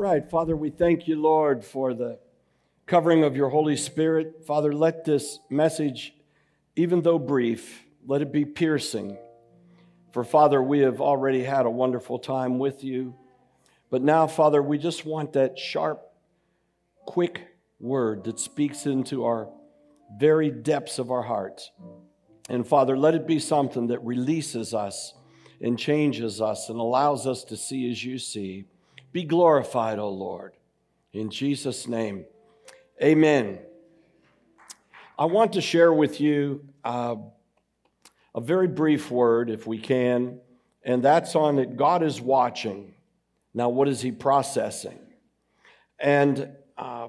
right, Father, we thank you, Lord, for the covering of your Holy Spirit. Father, let this message, even though brief, let it be piercing. For, Father, we have already had a wonderful time with you. But now, Father, we just want that sharp, quick word that speaks into our very depths of our hearts. And, Father, let it be something that releases us and changes us and allows us to see as you see. Be glorified, O Lord. In Jesus' name, amen. I want to share with you uh, a very brief word, if we can, and that's on that God is watching. Now, what is He processing? And uh,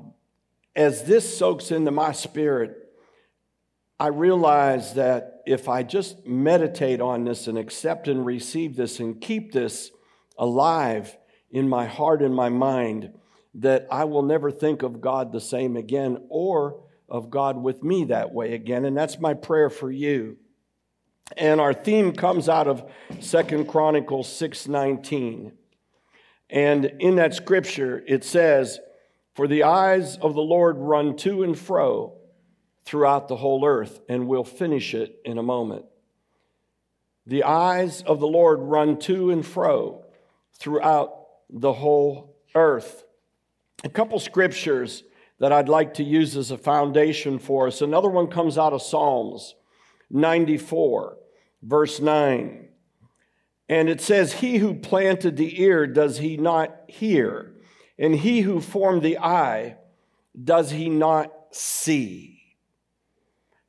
as this soaks into my spirit, I realize that if I just meditate on this and accept and receive this and keep this alive, in my heart and my mind that I will never think of God the same again or of God with me that way again. And that's my prayer for you. And our theme comes out of Second Chronicles 6:19. And in that scripture it says, "For the eyes of the Lord run to and fro throughout the whole earth." And we'll finish it in a moment. The eyes of the Lord run to and fro throughout the whole earth. A couple scriptures that I'd like to use as a foundation for us. Another one comes out of Psalms 94, verse 9. And it says, He who planted the ear, does he not hear? And he who formed the eye, does he not see?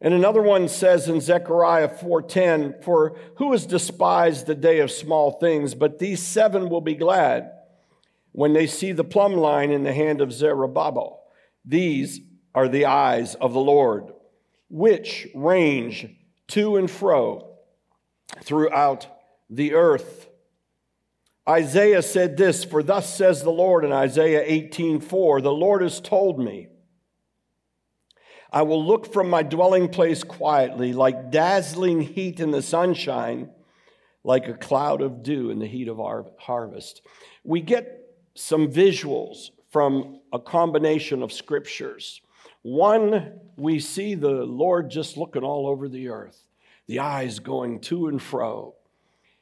And another one says in Zechariah 4:10, "For who has despised the day of small things, but these seven will be glad when they see the plumb line in the hand of Zerubbabel. These are the eyes of the Lord, which range to and fro throughout the earth. Isaiah said this, for thus says the Lord in Isaiah 18:4, the Lord has told me, I will look from my dwelling place quietly, like dazzling heat in the sunshine, like a cloud of dew in the heat of our harvest. We get some visuals from a combination of scriptures. One, we see the Lord just looking all over the earth, the eyes going to and fro.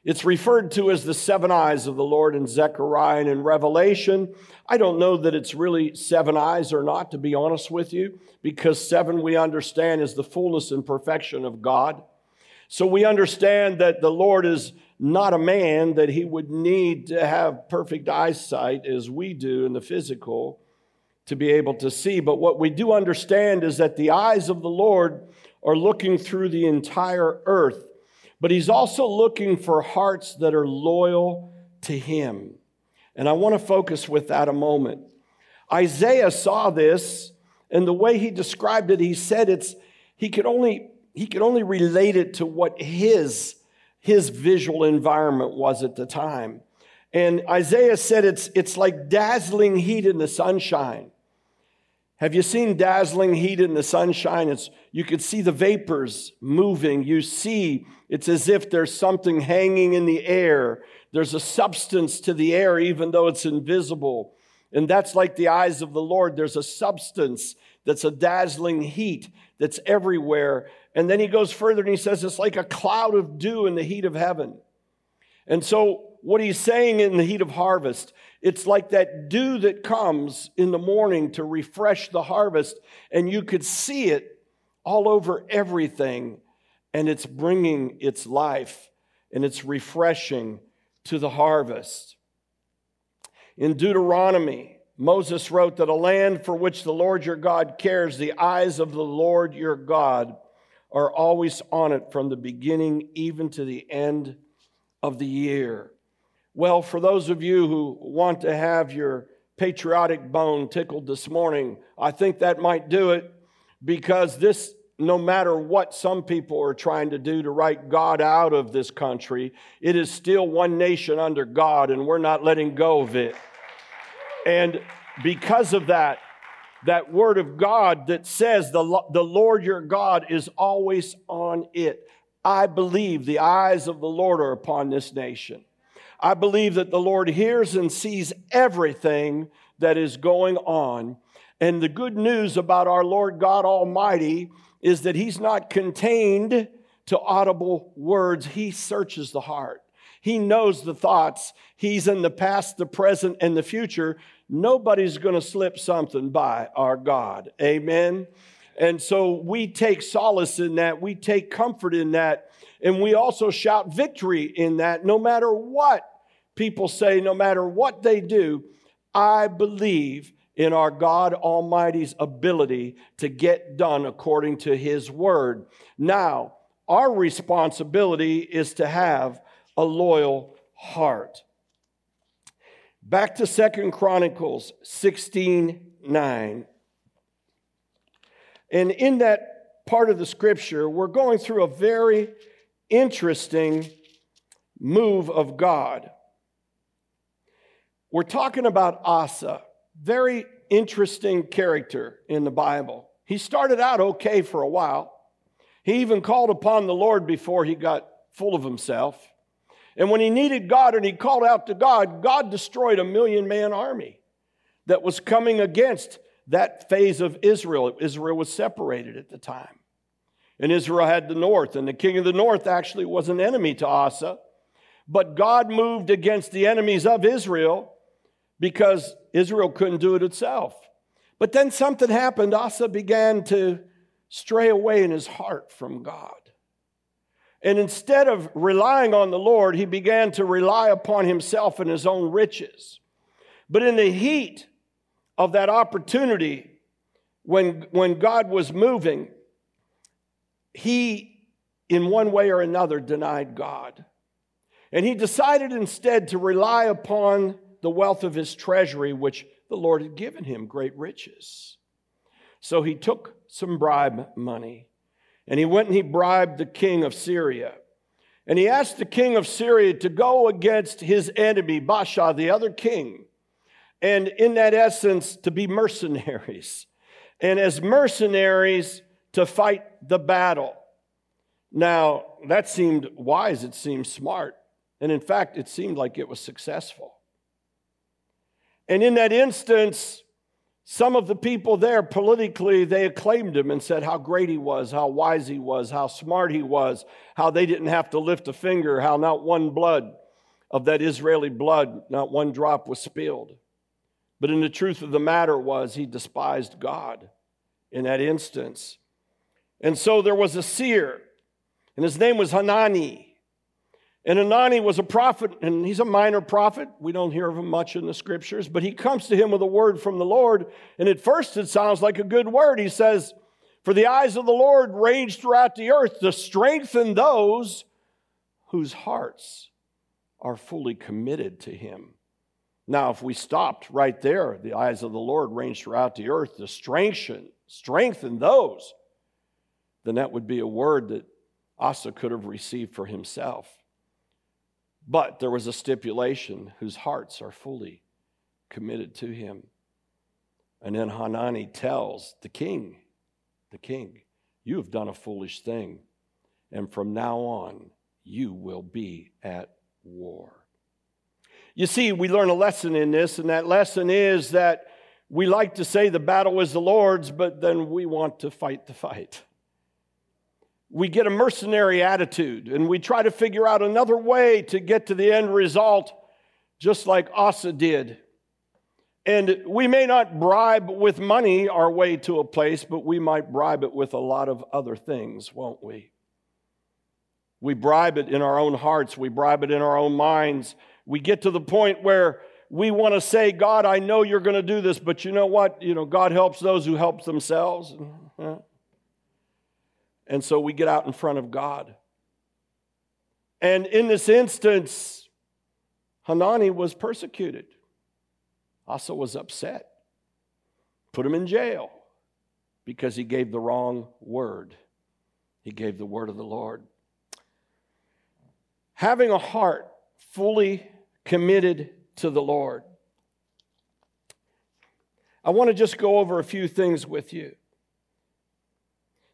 It's referred to as the seven eyes of the Lord in Zechariah and in Revelation. I don't know that it's really seven eyes or not, to be honest with you, because seven we understand is the fullness and perfection of God. So we understand that the Lord is not a man that he would need to have perfect eyesight as we do in the physical to be able to see. But what we do understand is that the eyes of the Lord are looking through the entire earth, but he's also looking for hearts that are loyal to him. And I want to focus with that a moment. Isaiah saw this, and the way he described it, he said it's he could only he could only relate it to what his his visual environment was at the time. And Isaiah said it's, it's like dazzling heat in the sunshine. Have you seen dazzling heat in the sunshine? It's, you could see the vapors moving. You see, it's as if there's something hanging in the air. There's a substance to the air, even though it's invisible. And that's like the eyes of the Lord. There's a substance that's a dazzling heat that's everywhere. And then he goes further and he says it's like a cloud of dew in the heat of heaven. And so, what he's saying in the heat of harvest, it's like that dew that comes in the morning to refresh the harvest, and you could see it all over everything, and it's bringing its life and it's refreshing to the harvest. In Deuteronomy, Moses wrote that a land for which the Lord your God cares, the eyes of the Lord your God are always on it from the beginning even to the end of the year. Well, for those of you who want to have your patriotic bone tickled this morning, I think that might do it because this, no matter what some people are trying to do to write God out of this country, it is still one nation under God, and we're not letting go of it. And because of that, that word of God that says the, the Lord your God is always on it. I believe the eyes of the Lord are upon this nation. I believe that the Lord hears and sees everything that is going on. And the good news about our Lord God Almighty is that He's not contained to audible words, He searches the heart. He knows the thoughts. He's in the past, the present, and the future. Nobody's going to slip something by our God. Amen. And so we take solace in that. We take comfort in that. And we also shout victory in that no matter what people say, no matter what they do. I believe in our God Almighty's ability to get done according to His word. Now, our responsibility is to have a loyal heart. Back to Second Chronicles 16 9. And in that part of the scripture, we're going through a very interesting move of God. We're talking about Asa, very interesting character in the Bible. He started out okay for a while. He even called upon the Lord before he got full of himself. And when he needed God and he called out to God, God destroyed a million man army that was coming against that phase of Israel. Israel was separated at the time. And Israel had the north, and the king of the north actually was an enemy to Asa. But God moved against the enemies of Israel because Israel couldn't do it itself. But then something happened. Asa began to stray away in his heart from God. And instead of relying on the Lord, he began to rely upon himself and his own riches. But in the heat of that opportunity, when, when God was moving, he, in one way or another, denied God. And he decided instead to rely upon the wealth of his treasury, which the Lord had given him great riches. So he took some bribe money and he went and he bribed the king of Syria. And he asked the king of Syria to go against his enemy, Baasha, the other king. And in that essence, to be mercenaries. And as mercenaries, to fight the battle. Now, that seemed wise, it seemed smart. And in fact, it seemed like it was successful. And in that instance, some of the people there politically, they acclaimed him and said how great he was, how wise he was, how smart he was, how they didn't have to lift a finger, how not one blood of that Israeli blood, not one drop was spilled. But in the truth of the matter was he despised God in that instance. And so there was a seer, and his name was Hanani. And Hanani was a prophet, and he's a minor prophet. We don't hear of him much in the scriptures, but he comes to him with a word from the Lord. And at first, it sounds like a good word. He says, For the eyes of the Lord range throughout the earth to strengthen those whose hearts are fully committed to him. Now, if we stopped right there, the eyes of the Lord range throughout the earth to strengthen, strengthen those, then that would be a word that Asa could have received for himself. But there was a stipulation whose hearts are fully committed to him. And then Hanani tells the king, the king, you have done a foolish thing. And from now on, you will be at war. You see, we learn a lesson in this, and that lesson is that we like to say the battle is the Lord's, but then we want to fight the fight we get a mercenary attitude and we try to figure out another way to get to the end result, just like Asa did. And we may not bribe with money our way to a place, but we might bribe it with a lot of other things, won't we? We bribe it in our own hearts, we bribe it in our own minds. We get to the point where we want to say, God, I know you're going to do this, but you know what? You know, God helps those who help themselves. And so we get out in front of God. And in this instance, Hanani was persecuted. Asa was upset, put him in jail because he gave the wrong word. He gave the word of the Lord. Having a heart fully committed to the Lord. I want to just go over a few things with you.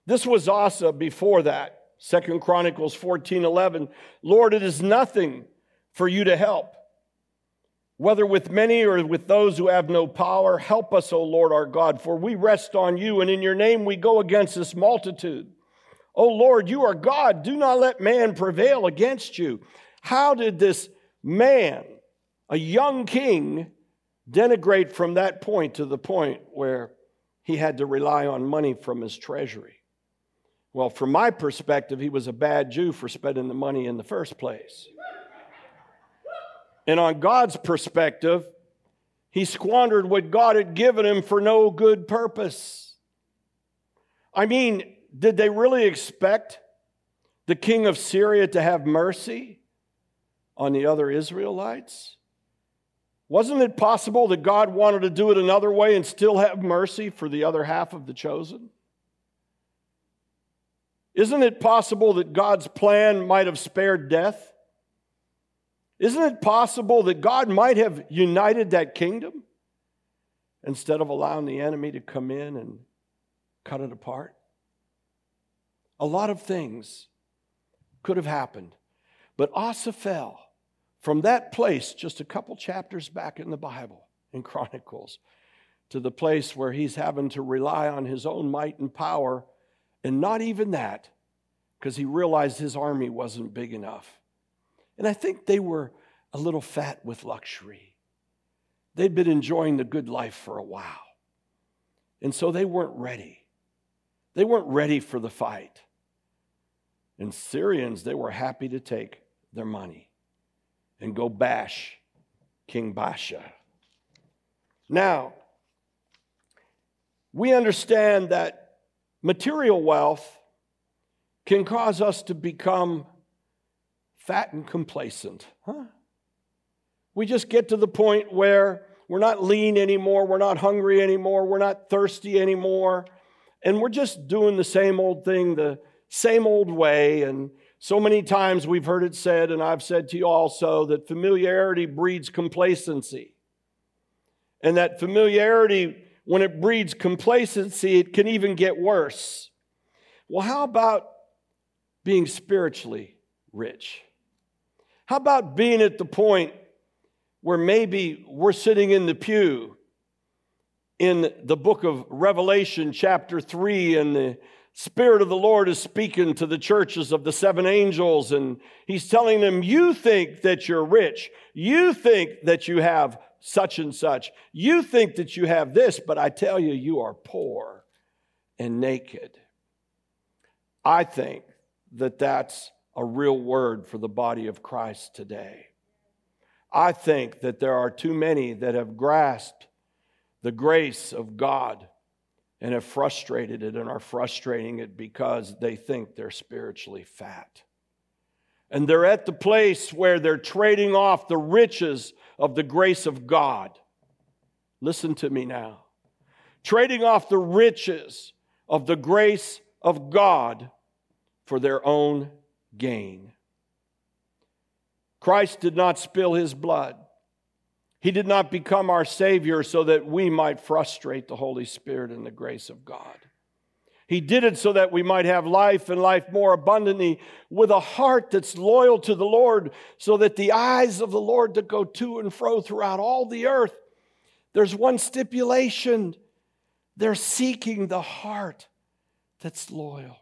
This was Asa before that. Second Chronicles 14 11. Lord, it is nothing for you to help. whether with many or with those who have no power. Help us, O Lord our God, for we rest on you, and in your name we go against this multitude. O Lord, you are God. Do not let man prevail against you. How did this man, a young king, denigrate from that point to the point where he had to rely on money from his treasury? Well, from my perspective, he was a bad Jew for spending the money in the first place. And on God's perspective, he squandered what God had given him for no good purpose. I mean, did they really expect the king of Syria to have mercy on the other Israelites? Wasn't it possible that God wanted to do it another way and still have mercy for the other half of the chosen? Isn't it possible that God's plan might have spared death? Isn't it possible that God might have united that kingdom instead of allowing the enemy to come in and cut it apart? A lot of things could have happened. But Asa fell from that place, just a couple chapters back in the Bible, in Chronicles, to the place where he's having to rely on his own might and power, and not even that, because he realized his army wasn't big enough. And I think they were a little fat with luxury. They'd been enjoying the good life for a while. And so they weren't ready. They weren't ready for the fight. And Syrians, they were happy to take their money and go bash King Baasha. Now, we understand that material wealth can cause us to become fat and complacent. Huh? We just get to the point where we're not lean anymore, we're not hungry anymore, we're not thirsty anymore, and we're just doing the same old thing the same old way. And so many times we've heard it said, and I've said to you also, that familiarity breeds complacency. And that familiarity, when it breeds complacency, it can even get worse. Well, how about being spiritually rich? How about being at the point where maybe we're sitting in the pew in the book of Revelation, chapter 3, and the Spirit of the Lord is speaking to the churches of the seven angels, and He's telling them, You think that you're rich. You think that you have such and such. You think that you have this, but I tell you, you are poor and naked. I think that that's a real word for the body of Christ today. I think that there are too many that have grasped the grace of God and have frustrated it and are frustrating it because they think they're spiritually fat. And they're at the place where they're trading off the riches of the grace of God. Listen to me now. Trading off the riches of the grace of God for their own gain. Christ did not spill his blood. He did not become our Savior so that we might frustrate the Holy Spirit and the grace of God. He did it so that we might have life and life more abundantly with a heart that's loyal to the Lord, so that the eyes of the Lord that go to and fro throughout all the earth, there's one stipulation they're seeking the heart that's loyal.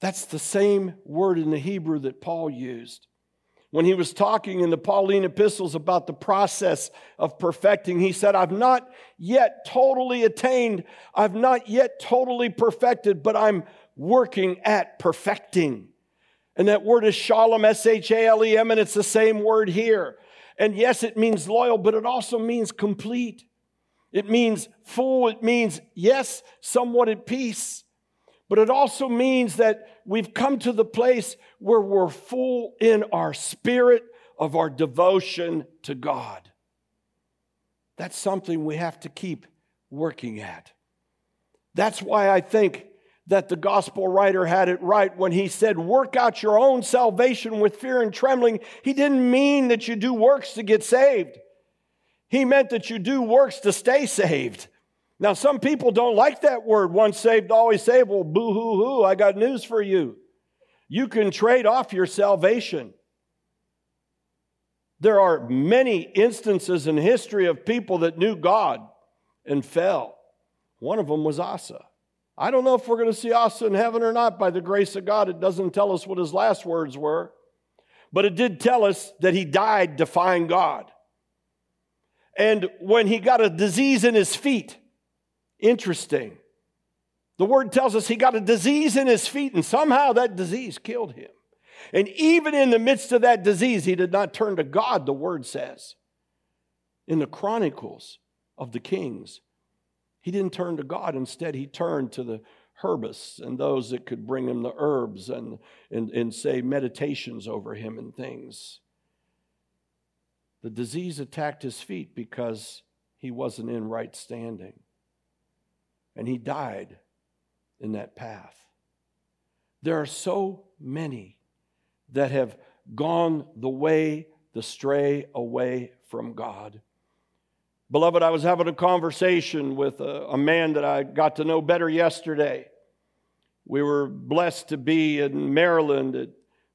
That's the same word in the Hebrew that Paul used. When he was talking in the Pauline epistles about the process of perfecting, he said, I've not yet totally attained, I've not yet totally perfected, but I'm working at perfecting. And that word is shalom, S H A L E M, and it's the same word here. And yes, it means loyal, but it also means complete. It means full. It means, yes, somewhat at peace. But it also means that we've come to the place where we're full in our spirit of our devotion to God. That's something we have to keep working at. That's why I think that the gospel writer had it right when he said, Work out your own salvation with fear and trembling. He didn't mean that you do works to get saved, he meant that you do works to stay saved. Now, some people don't like that word, once saved, always saved. Well, boo hoo hoo, I got news for you. You can trade off your salvation. There are many instances in history of people that knew God and fell. One of them was Asa. I don't know if we're going to see Asa in heaven or not by the grace of God. It doesn't tell us what his last words were, but it did tell us that he died defying God. And when he got a disease in his feet, interesting. The word tells us he got a disease in his feet, and somehow that disease killed him. And even in the midst of that disease, he did not turn to God, the word says. In the Chronicles of the Kings, he didn't turn to God. Instead, he turned to the herbists and those that could bring him the herbs and, and, and say meditations over him and things. The disease attacked his feet because he wasn't in right standing. And he died in that path. There are so many that have gone the way, the stray away from God. Beloved, I was having a conversation with a, a, man that I got to know better yesterday. We were blessed to be in Maryland at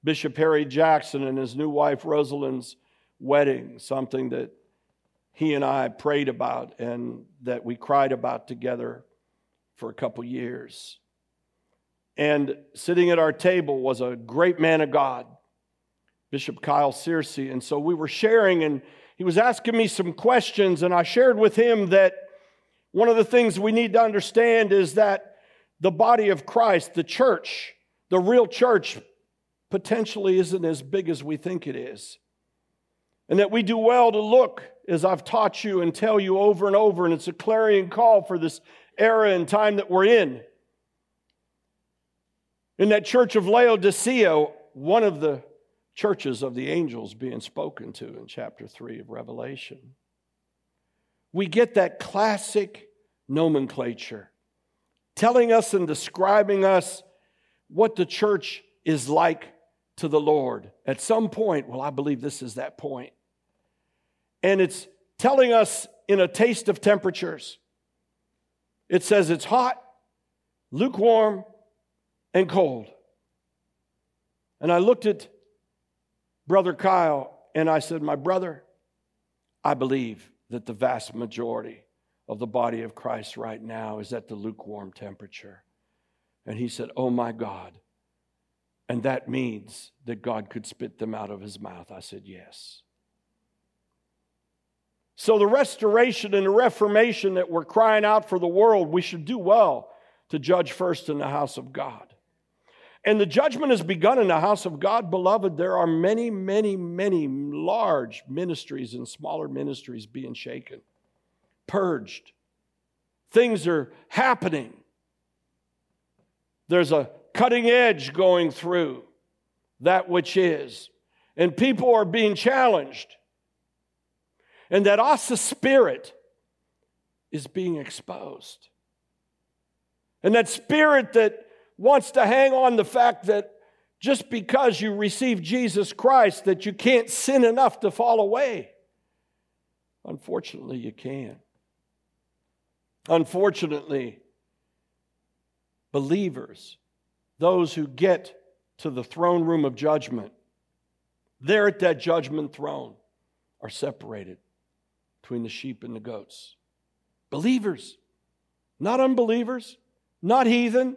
Bishop Harry Jackson and his new wife Rosalind's wedding, something that he and I prayed about and that we cried about together for a couple years. And sitting at our table was a great man of God, Bishop Kyle Searcy. And so we were sharing, and he was asking me some questions, and I shared with him that one of the things we need to understand is that the body of Christ, the church, the real church, potentially isn't as big as we think it is. And that we do well to look, as I've taught you and tell you over and over, and it's a clarion call for this era and time that we're in. In that church of Laodicea, one of the churches of the angels being spoken to in chapter 3 of Revelation, we get that classic nomenclature telling us and describing us what the church is like to the Lord. At some point, well, I believe this is that point. And it's telling us in a taste of temperatures. It says it's hot, lukewarm, and cold. And I looked at Brother Kyle and I said, My brother, I believe that the vast majority of the body of Christ right now is at the lukewarm temperature. And he said, Oh my God. And that means that God could spit them out of his mouth. I said, Yes. So, the restoration and the reformation that we're crying out for the world, we should do well to judge first in the house of God. And the judgment has begun in the house of God, beloved. There are many, many, many large ministries and smaller ministries being shaken, purged. Things are happening. There's a cutting edge going through that which is, and people are being challenged. And that Asa spirit is being exposed. And that spirit that wants to hang on the fact that just because you receive Jesus Christ that you can't sin enough to fall away. Unfortunately, you can. Unfortunately, believers, those who get to the throne room of judgment, there at that judgment throne, are separated between the sheep and the goats. Believers, not unbelievers, not heathen,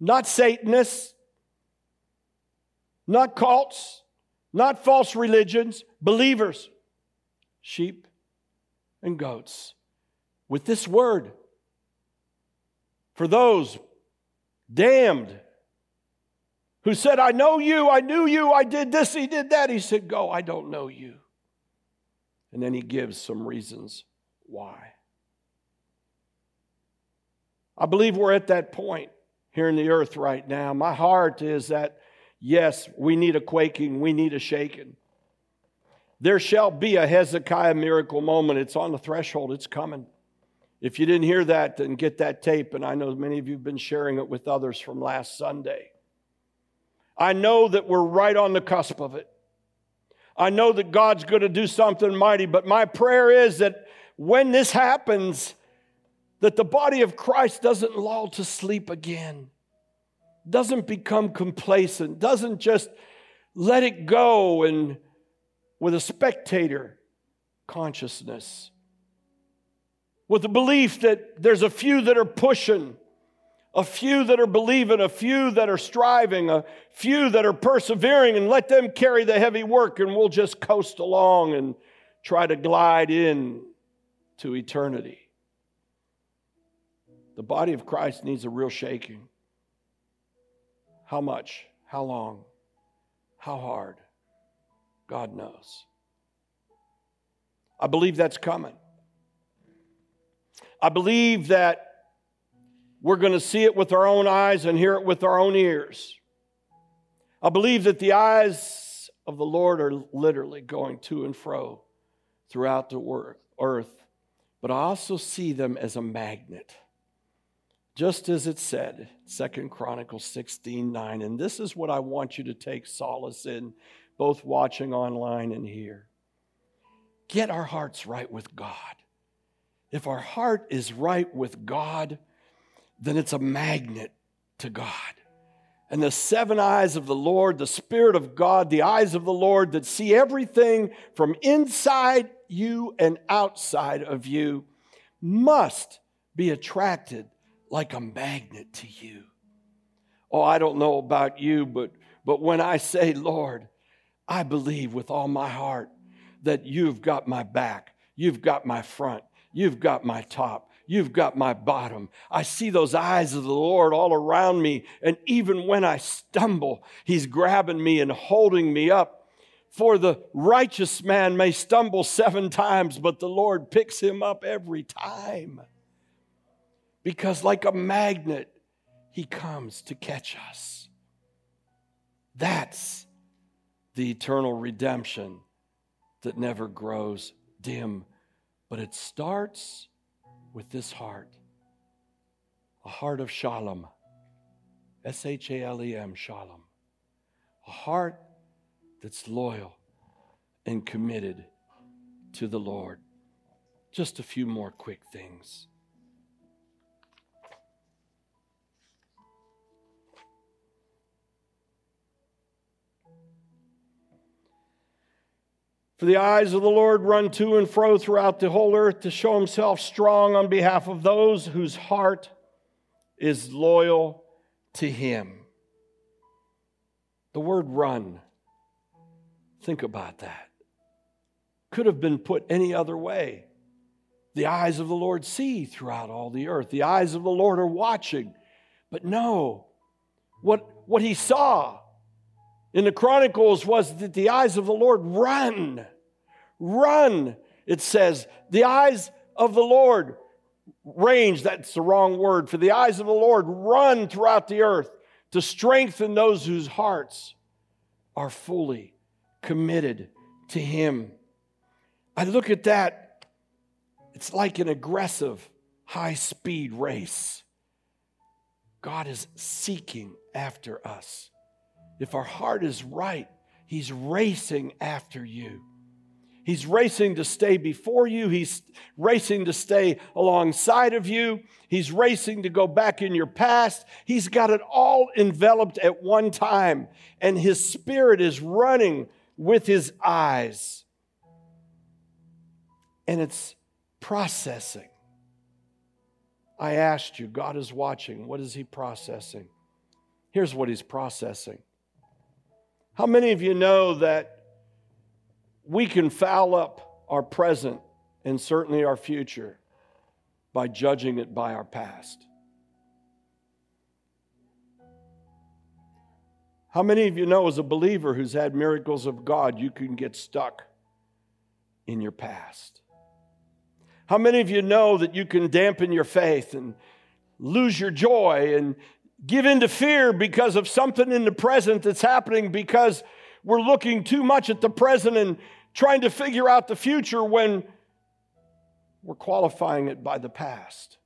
not Satanists, not cults, not false religions, believers, sheep and goats. With this word, for those damned who said, I know you, I knew you, I did this, he did that. He said, Go, I don't know you. And then he gives some reasons why. I believe we're at that point here in the earth right now. My heart is that, yes, we need a quaking, we need a shaking. There shall be a Hezekiah miracle moment. It's on the threshold, it's coming. If you didn't hear that, then get that tape, and I know many of you have been sharing it with others from last Sunday. I know that we're right on the cusp of it. I know that God's going to do something mighty, but my prayer is that when this happens, that the body of Christ doesn't lull to sleep again, doesn't become complacent, doesn't just let it go and with a spectator consciousness, with the belief that there's a few that are pushing, a few that are believing, a few that are striving, a few that are persevering, and let them carry the heavy work, and we'll just coast along and try to glide in to eternity. The body of Christ needs a real shaking. How much? How long? How hard? God knows. I believe that's coming. I believe that we're going to see it with our own eyes and hear it with our own ears. I believe that the eyes of the Lord are literally going to and fro throughout the earth, but I also see them as a magnet. Just as it said, Second Chronicles 16 9. And this is what I want you to take solace in, both watching online and here. Get our hearts right with God. If our heart is right with God, then it's a magnet to God. And the seven eyes of the Lord, the Spirit of God, the eyes of the Lord that see everything from inside you and outside of you, must be attracted like a magnet to you. Oh, I don't know about you, but, but when I say, Lord, I believe with all my heart that you've got my back, you've got my front, you've got my top, you've got my bottom. I see those eyes of the Lord all around me. And even when I stumble, He's grabbing me and holding me up. For the righteous man may stumble seven times, but the Lord picks him up every time. Because, like a magnet, He comes to catch us. That's the eternal redemption that never grows dim. But it starts with this heart a heart of shalom. S H A L E M, shalom. A heart that's loyal and committed to the Lord. Just a few more quick things. For the eyes of the Lord run to and fro throughout the whole earth to show himself strong on behalf of those whose heart is loyal to him. The word run, think about that. Could have been put any other way. The eyes of the Lord see throughout all the earth. The eyes of the Lord are watching. But no, what, what he saw in the Chronicles was that the eyes of the Lord run. Run, it says. The eyes of the Lord range, that's the wrong word. For the eyes of the Lord run throughout the earth to strengthen those whose hearts are fully committed to Him. I look at that, it's like an aggressive, high speed race. God is seeking after us. If our heart is right, He's racing after you. He's racing to stay before you. He's racing to stay alongside of you. He's racing to go back in your past. He's got it all enveloped at one time, and His Spirit is running with His eyes. And it's processing. I asked you, God is watching. What is He processing? Here's what He's processing how many of you know that we can foul up our present and certainly our future by judging it by our past? How many of you know, as a believer who's had miracles of God, you can get stuck in your past? How many of you know that you can dampen your faith and lose your joy and give in to fear because of something in the present that's happening because we're looking too much at the present and trying to figure out the future when we're qualifying it by the past.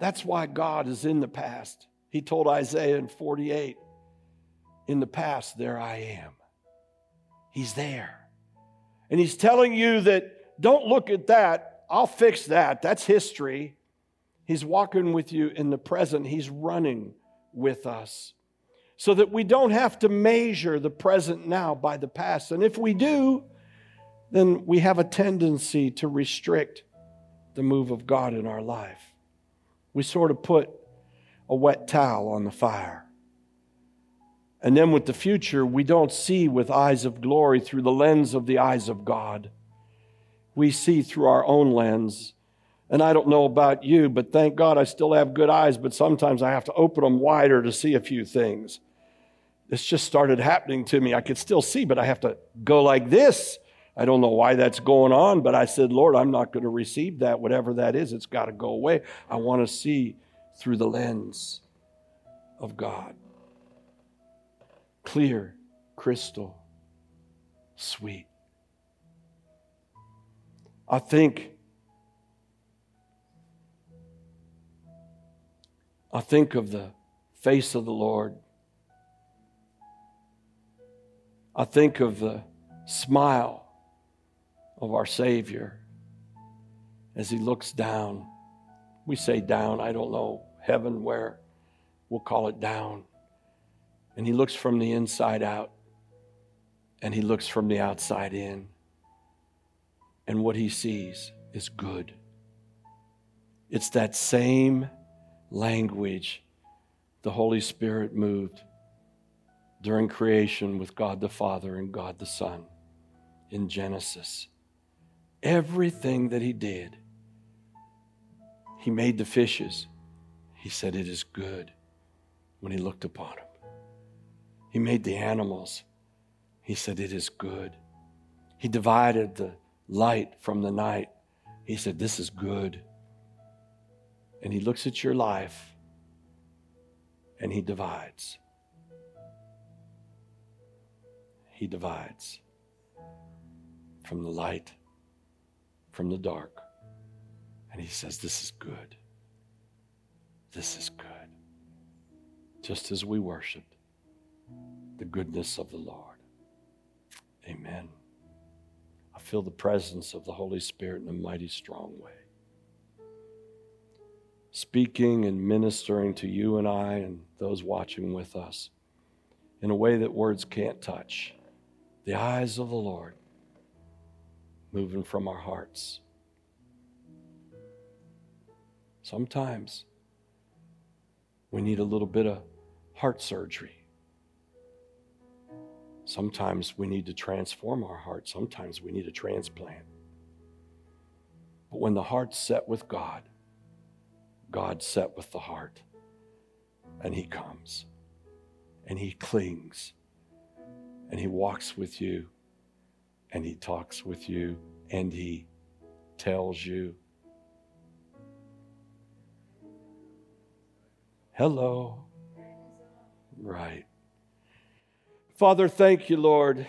That's why God is in the past. He told Isaiah in 48, In the past, there I am. He's there. And He's telling you that don't look at that. I'll fix that. That's history. He's walking with you in the present, He's running with us. so that we don't have to measure the present now by the past. And if we do, then we have a tendency to restrict the move of God in our life. We sort of put a wet towel on the fire. And then with the future, we don't see with eyes of glory through the lens of the eyes of God. We see through our own lens. And I don't know about you, but thank God I still have good eyes, but sometimes I have to open them wider to see a few things. This just started happening to me. I could still see, but I have to go like this. I don't know why that's going on, but I said, Lord, I'm not going to receive that. Whatever that is, it's got to go away. I want to see through the lens of God. Clear, crystal, sweet. I think I think of the face of the Lord I think of the smile of our Savior as He looks down. We say down, I don't know, heaven, where? We'll call it down. And He looks from the inside out, and He looks from the outside in. And what He sees is good. It's that same language the Holy Spirit moved during creation with God the Father and God the Son in Genesis. Everything that he did, he made the fishes. He said, It is good when he looked upon them. He made the animals. He said, It is good. He divided the light from the night. He said, This is good. And he looks at your life and he divides. he divides from the light, from the dark. And he says, This is good. This is good. Just as we worshiped the goodness of the Lord. Amen. I feel the presence of the Holy Spirit in a mighty strong way. Speaking and ministering to you and I and those watching with us in a way that words can't touch the eyes of the Lord moving from our hearts. Sometimes we need a little bit of heart surgery. Sometimes we need to transform our heart. Sometimes we need a transplant. But when the heart's set with God, God's set with the heart. And He comes and He clings and He walks with you, and He talks with you, and He tells you. Hello. Right. Father, thank you, Lord.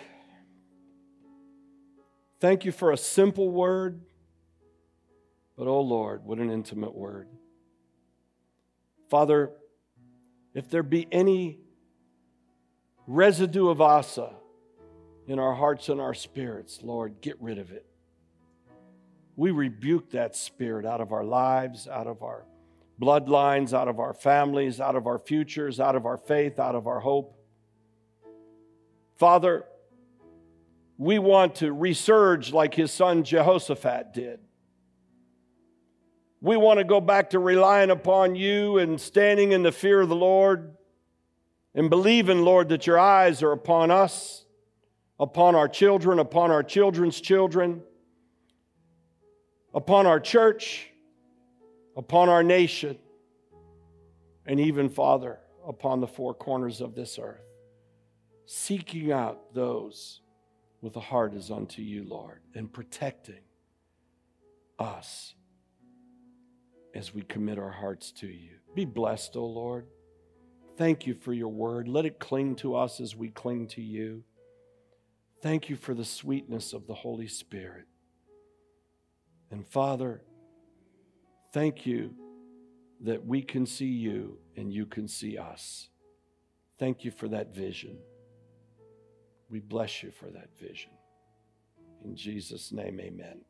Thank you for a simple word, but oh Lord, what an intimate word. Father, if there be any residue of Asa in our hearts and our spirits, Lord, get rid of it. We rebuke that spirit out of our lives, out of our bloodlines, out of our families, out of our futures, out of our faith, out of our hope. Father, we want to resurge like his son Jehoshaphat did. We want to go back to relying upon you and standing in the fear of the Lord and believing, Lord, that your eyes are upon us, upon our children, upon our children's children, upon our church, upon our nation, and even, Father, upon the four corners of this earth, seeking out those with a heart as unto you, Lord, and protecting us as we commit our hearts to you. Be blessed, O Lord. Thank you for your word. Let it cling to us as we cling to you. Thank you for the sweetness of the Holy Spirit. And Father, thank you that we can see you and you can see us. Thank you for that vision. We bless you for that vision. In Jesus' name, amen.